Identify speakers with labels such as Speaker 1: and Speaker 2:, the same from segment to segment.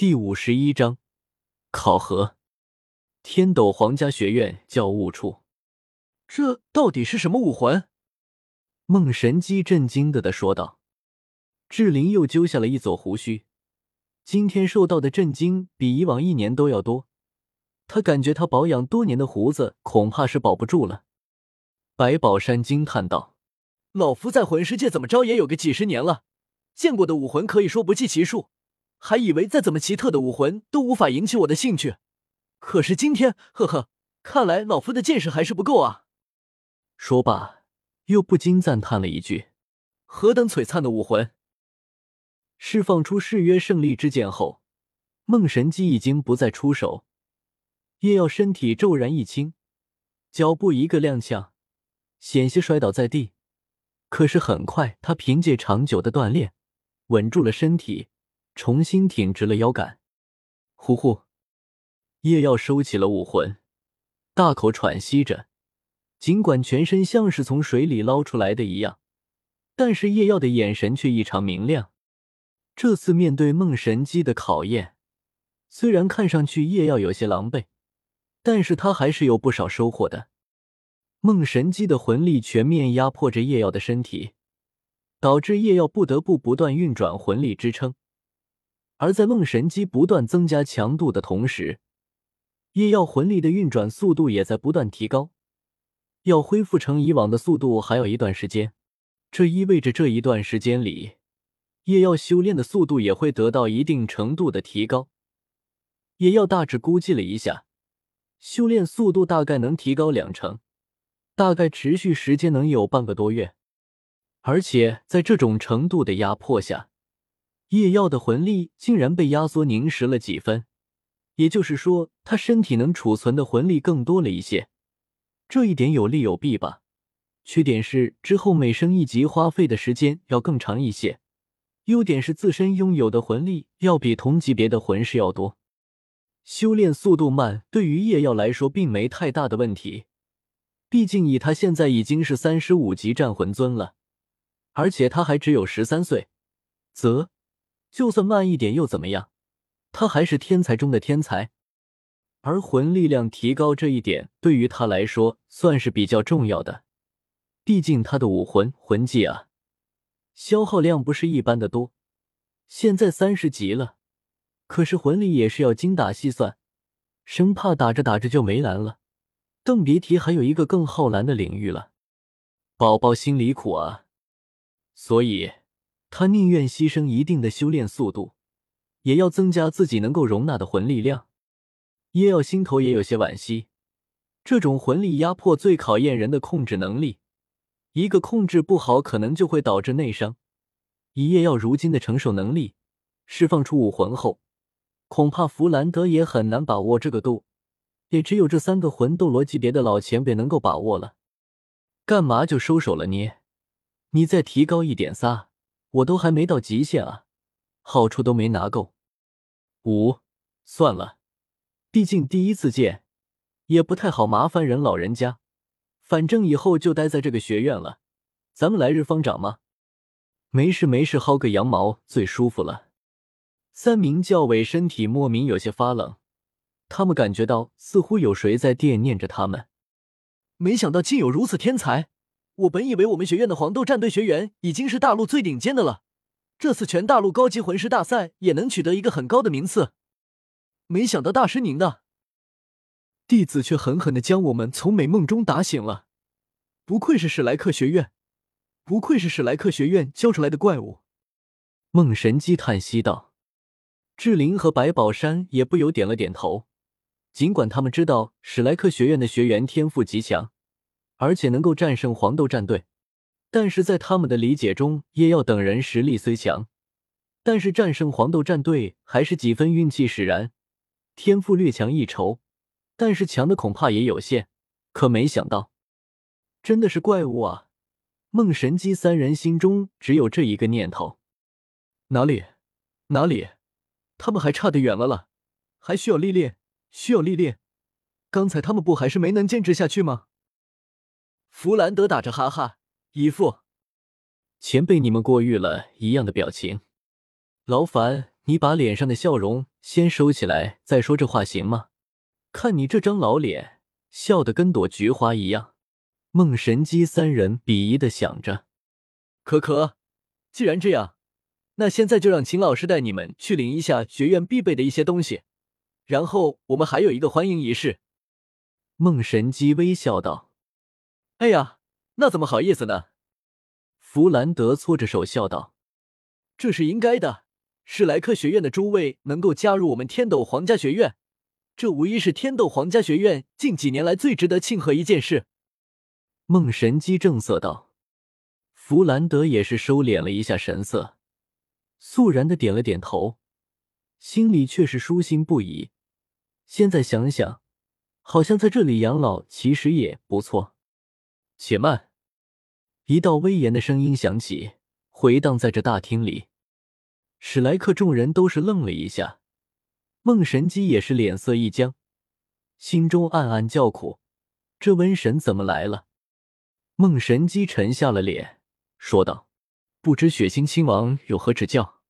Speaker 1: 第五十一章考核。天斗皇家学院教务处，
Speaker 2: 这到底是什么武魂？
Speaker 1: 孟神机震惊的的说道。志林又揪下了一撮胡须，今天受到的震惊比以往一年都要多。他感觉他保养多年的胡子恐怕是保不住了。白宝山惊叹道：“
Speaker 2: 老夫在魂师界怎么着也有个几十年了，见过的武魂可以说不计其数。”还以为再怎么奇特的武魂都无法引起我的兴趣，可是今天，呵呵，看来老夫的见识还是不够啊！
Speaker 1: 说罢，又不禁赞叹了一句：“
Speaker 2: 何等璀璨的武魂！”
Speaker 1: 释放出誓约胜利之剑后，梦神机已经不再出手。叶耀身体骤然一轻，脚步一个踉跄，险些摔倒在地。可是很快，他凭借长久的锻炼，稳住了身体。重新挺直了腰杆，呼呼，叶耀收起了武魂，大口喘息着。尽管全身像是从水里捞出来的一样，但是叶耀的眼神却异常明亮。这次面对梦神机的考验，虽然看上去叶耀有些狼狈，但是他还是有不少收获的。梦神机的魂力全面压迫着叶耀的身体，导致叶耀不得不不断运转魂力支撑。而在梦神机不断增加强度的同时，夜耀魂力的运转速度也在不断提高。要恢复成以往的速度还有一段时间，这意味着这一段时间里，夜耀修炼的速度也会得到一定程度的提高。夜耀大致估计了一下，修炼速度大概能提高两成，大概持续时间能有半个多月，而且在这种程度的压迫下。叶耀的魂力竟然被压缩凝实了几分，也就是说，他身体能储存的魂力更多了一些。这一点有利有弊吧？缺点是之后每升一级花费的时间要更长一些，优点是自身拥有的魂力要比同级别的魂师要多。修炼速度慢对于叶耀来说并没太大的问题，毕竟以他现在已经是三十五级战魂尊了，而且他还只有十三岁，则。就算慢一点又怎么样？他还是天才中的天才，而魂力量提高这一点对于他来说算是比较重要的。毕竟他的武魂魂技啊，消耗量不是一般的多。现在三十级了，可是魂力也是要精打细算，生怕打着打着就没蓝了，更别提还有一个更耗蓝的领域了。宝宝心里苦啊，所以。他宁愿牺牲一定的修炼速度，也要增加自己能够容纳的魂力量。叶耀心头也有些惋惜，这种魂力压迫最考验人的控制能力，一个控制不好，可能就会导致内伤。以叶耀如今的承受能力，释放出武魂后，恐怕弗兰德也很难把握这个度，也只有这三个魂斗罗级别的老前辈能够把握了。干嘛就收手了捏？你再提高一点撒。我都还没到极限啊，好处都没拿够。五，算了，毕竟第一次见，也不太好麻烦人老人家。反正以后就待在这个学院了，咱们来日方长嘛。没事没事，薅个羊毛最舒服了。三名教委身体莫名有些发冷，他们感觉到似乎有谁在惦念着他们。
Speaker 2: 没想到竟有如此天才。我本以为我们学院的黄豆战队学员已经是大陆最顶尖的了，这次全大陆高级魂师大赛也能取得一个很高的名次。没想到大师您的弟子却狠狠的将我们从美梦中打醒了，不愧是史莱克学院，不愧是史莱克学院教出来的怪物。
Speaker 1: 梦神机叹息道。志玲和白宝山也不由点了点头，尽管他们知道史莱克学院的学员天赋极强。而且能够战胜黄豆战队，但是在他们的理解中，叶耀等人实力虽强，但是战胜黄豆战队还是几分运气使然。天赋略强一筹，但是强的恐怕也有限。可没想到，真的是怪物啊！梦神机三人心中只有这一个念头：
Speaker 2: 哪里，哪里？他们还差得远了了，还需要历练，需要历练。刚才他们不还是没能坚持下去吗？弗兰德打着哈哈，一副
Speaker 1: 前辈你们过誉了一样的表情。劳烦你把脸上的笑容先收起来再说这话行吗？看你这张老脸，笑得跟朵菊花一样。孟神机三人鄙夷的想着。
Speaker 2: 可可，既然这样，那现在就让秦老师带你们去领一下学院必备的一些东西，然后我们还有一个欢迎仪式。
Speaker 1: 孟神机微笑道：“
Speaker 2: 哎呀，那怎么好意思呢？”
Speaker 1: 弗兰德搓着手笑道：“
Speaker 2: 这是应该的。史莱克学院的诸位能够加入我们天斗皇家学院，这无疑是天斗皇家学院近几年来最值得庆贺一件事。”
Speaker 1: 孟神机正色道。弗兰德也是收敛了一下神色，肃然的点了点头，心里却是舒心不已。现在想想，好像在这里养老其实也不错。且慢，一道威严的声音响起，回荡在这大厅里。史莱克众人都是愣了一下，孟神姬也是脸色一僵，心中暗暗叫苦：这瘟神怎么来了？孟神姬沉下了脸。说道：“不知血腥亲王有何指教？”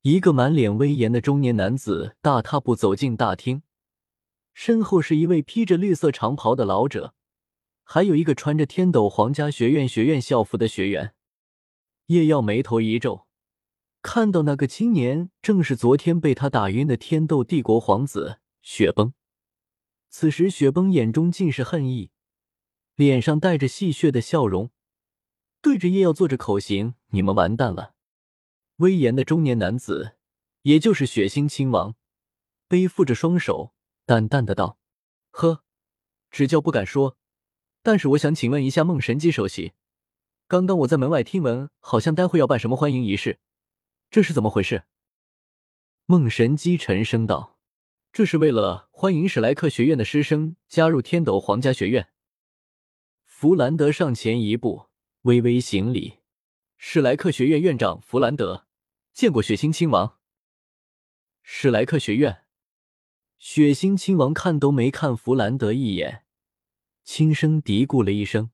Speaker 1: 一个满脸威严的中年男子大踏步走进大厅，身后是一位披着绿色长袍的老者，还有一个穿着天斗皇家学院学院校服的学员。叶耀眉头一皱，看到那个青年正是昨天被他打晕的天斗帝国皇子雪崩。此时，雪崩眼中尽是恨意，脸上带着戏谑的笑容。对着叶耀做着口型：“你们完蛋了！”威严的中年男子，也就是血腥亲王，背负着双手，淡淡的道：“
Speaker 2: 呵，指教不敢说，但是我想请问一下梦神机首席，刚刚我在门外听闻，好像待会要办什么欢迎仪式，这是怎么回事？”
Speaker 1: 梦神机沉声道：“
Speaker 2: 这是为了欢迎史莱克学院的师生加入天斗皇家学院。”
Speaker 1: 弗兰德上前一步。微微行礼，
Speaker 2: 史莱克学院院长弗兰德见过血腥亲王。
Speaker 1: 史莱克学院，血腥亲王看都没看弗兰德一眼，轻声嘀咕了一声，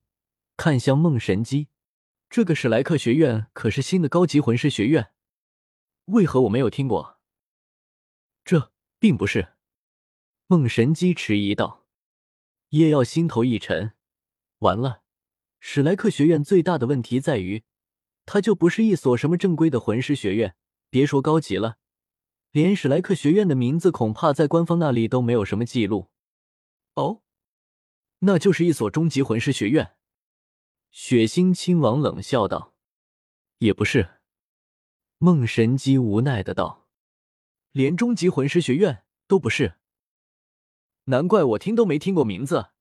Speaker 1: 看向孟神机：“
Speaker 2: 这个史莱克学院可是新的高级魂师学院，为何我没有听过？”
Speaker 1: 这并不是，孟神机迟疑道。叶耀心头一沉，完了。史莱克学院最大的问题在于，它就不是一所什么正规的魂师学院。别说高级了，连史莱克学院的名字恐怕在官方那里都没有什么记录。
Speaker 2: 哦，那就是一所中级魂师学院。
Speaker 1: 血腥亲王冷笑道：“也不是。”梦神机无奈的道：“
Speaker 2: 连中级魂师学院都不是，难怪我听都没听过名字。”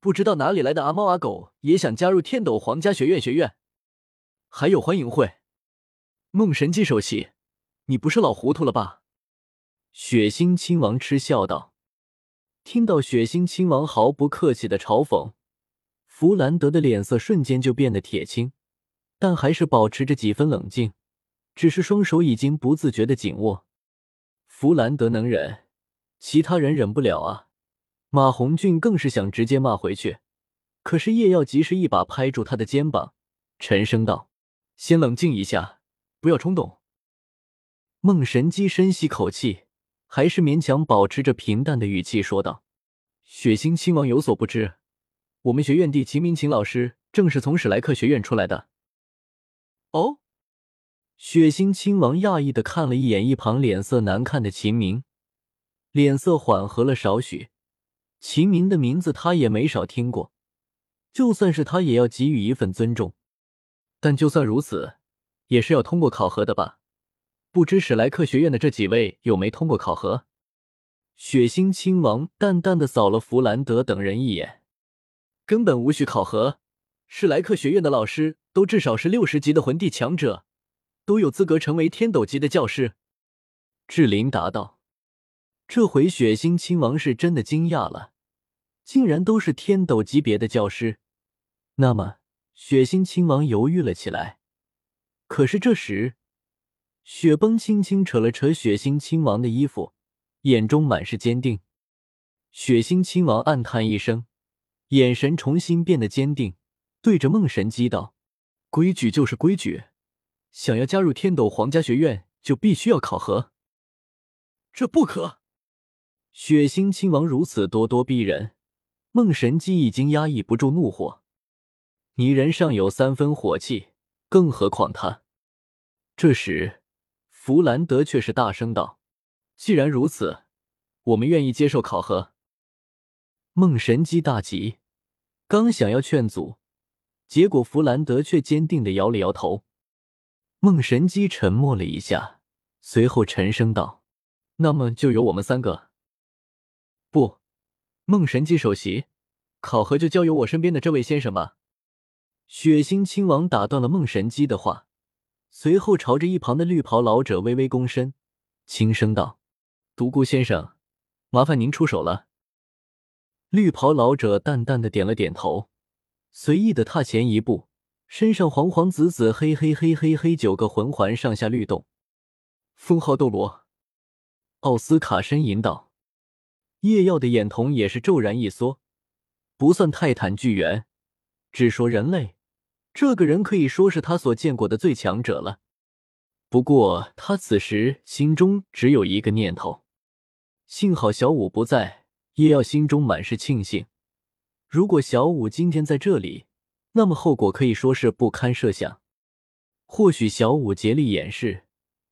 Speaker 2: 不知道哪里来的阿猫阿狗也想加入天斗皇家学院学院，还有欢迎会。梦神机首席，你不是老糊涂了吧？
Speaker 1: 血腥亲王嗤笑道。听到血腥亲王毫不客气的嘲讽，弗兰德的脸色瞬间就变得铁青，但还是保持着几分冷静，只是双手已经不自觉的紧握。弗兰德能忍，其他人忍不了啊。马红俊更是想直接骂回去，可是叶耀及时一把拍住他的肩膀，沉声道：“
Speaker 2: 先冷静一下，不要冲动。”
Speaker 1: 孟神机深吸口气，还是勉强保持着平淡的语气说道：“
Speaker 2: 血腥亲王有所不知，我们学院第秦明秦老师正是从史莱克学院出来的。”
Speaker 1: 哦，血腥亲王讶异的看了一眼一旁脸色难看的秦明，脸色缓和了少许。秦明的名字他也没少听过，就算是他也要给予一份尊重。
Speaker 2: 但就算如此，也是要通过考核的吧？不知史莱克学院的这几位有没通过考核？
Speaker 1: 血腥亲王淡淡的扫了弗兰德等人一眼，
Speaker 2: 根本无需考核。史莱克学院的老师都至少是六十级的魂帝强者，都有资格成为天斗级的教师。
Speaker 1: 志林答道：“这回血腥亲王是真的惊讶了。”竟然都是天斗级别的教师，那么血腥亲王犹豫了起来。可是这时，雪崩轻轻扯了扯血腥亲王的衣服，眼中满是坚定。血腥亲王暗叹一声，眼神重新变得坚定，对着梦神机道：“
Speaker 2: 规矩就是规矩，想要加入天斗皇家学院，就必须要考核。这不可！
Speaker 1: 血腥亲王如此咄咄逼人，梦神姬已经压抑不住怒火。泥人尚有三分火气，更何况他？这时，弗兰德却是大声道：“既然如此，我们愿意接受考核。”梦神姬大急，刚想要劝阻，结果弗兰德却坚定的摇了摇头。梦神姬沉默了一下，随后沉声道：“那么就由我们三个。”不，梦神姬首席，考核就交由我身边的这位先生吧。血腥亲王打断了梦神姬的话，随后朝着一旁的绿袍老者微微躬身，轻声道：“独孤先生，麻烦您出手了。”绿袍老者淡淡的点了点头，随意的踏前一步，身上黄黄紫紫黑黑黑黑黑九个魂环上下律动。封号斗罗，奥斯卡呻吟道。叶耀的眼瞳也是骤然一缩，不算泰坦巨猿，只说人类，这个人可以说是他所见过的最强者了。不过他此时心中只有一个念头：幸好小五不在。叶耀心中满是庆幸，如果小五今天在这里，那么后果可以说是不堪设想。或许小五竭力掩饰，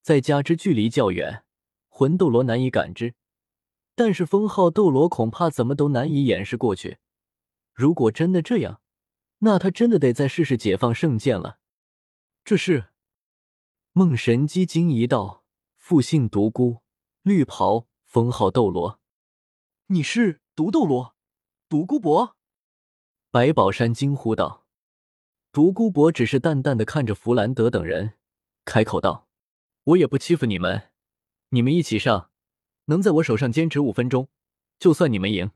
Speaker 1: 再加之距离较远，魂斗罗难以感知。但是封号斗罗恐怕怎么都难以掩饰过去。如果真的这样，那他真的得再试试解放圣剑了。
Speaker 2: 这是
Speaker 1: 梦神机惊疑道：“复姓独孤，绿袍，封号斗罗。
Speaker 2: 你是独斗罗，独孤博？”
Speaker 1: 白宝山惊呼道。独孤博只是淡淡的看着弗兰德等人，开口道：“我也不欺负你们，你们一起上。”能在我手上坚持五分钟，就算你们赢。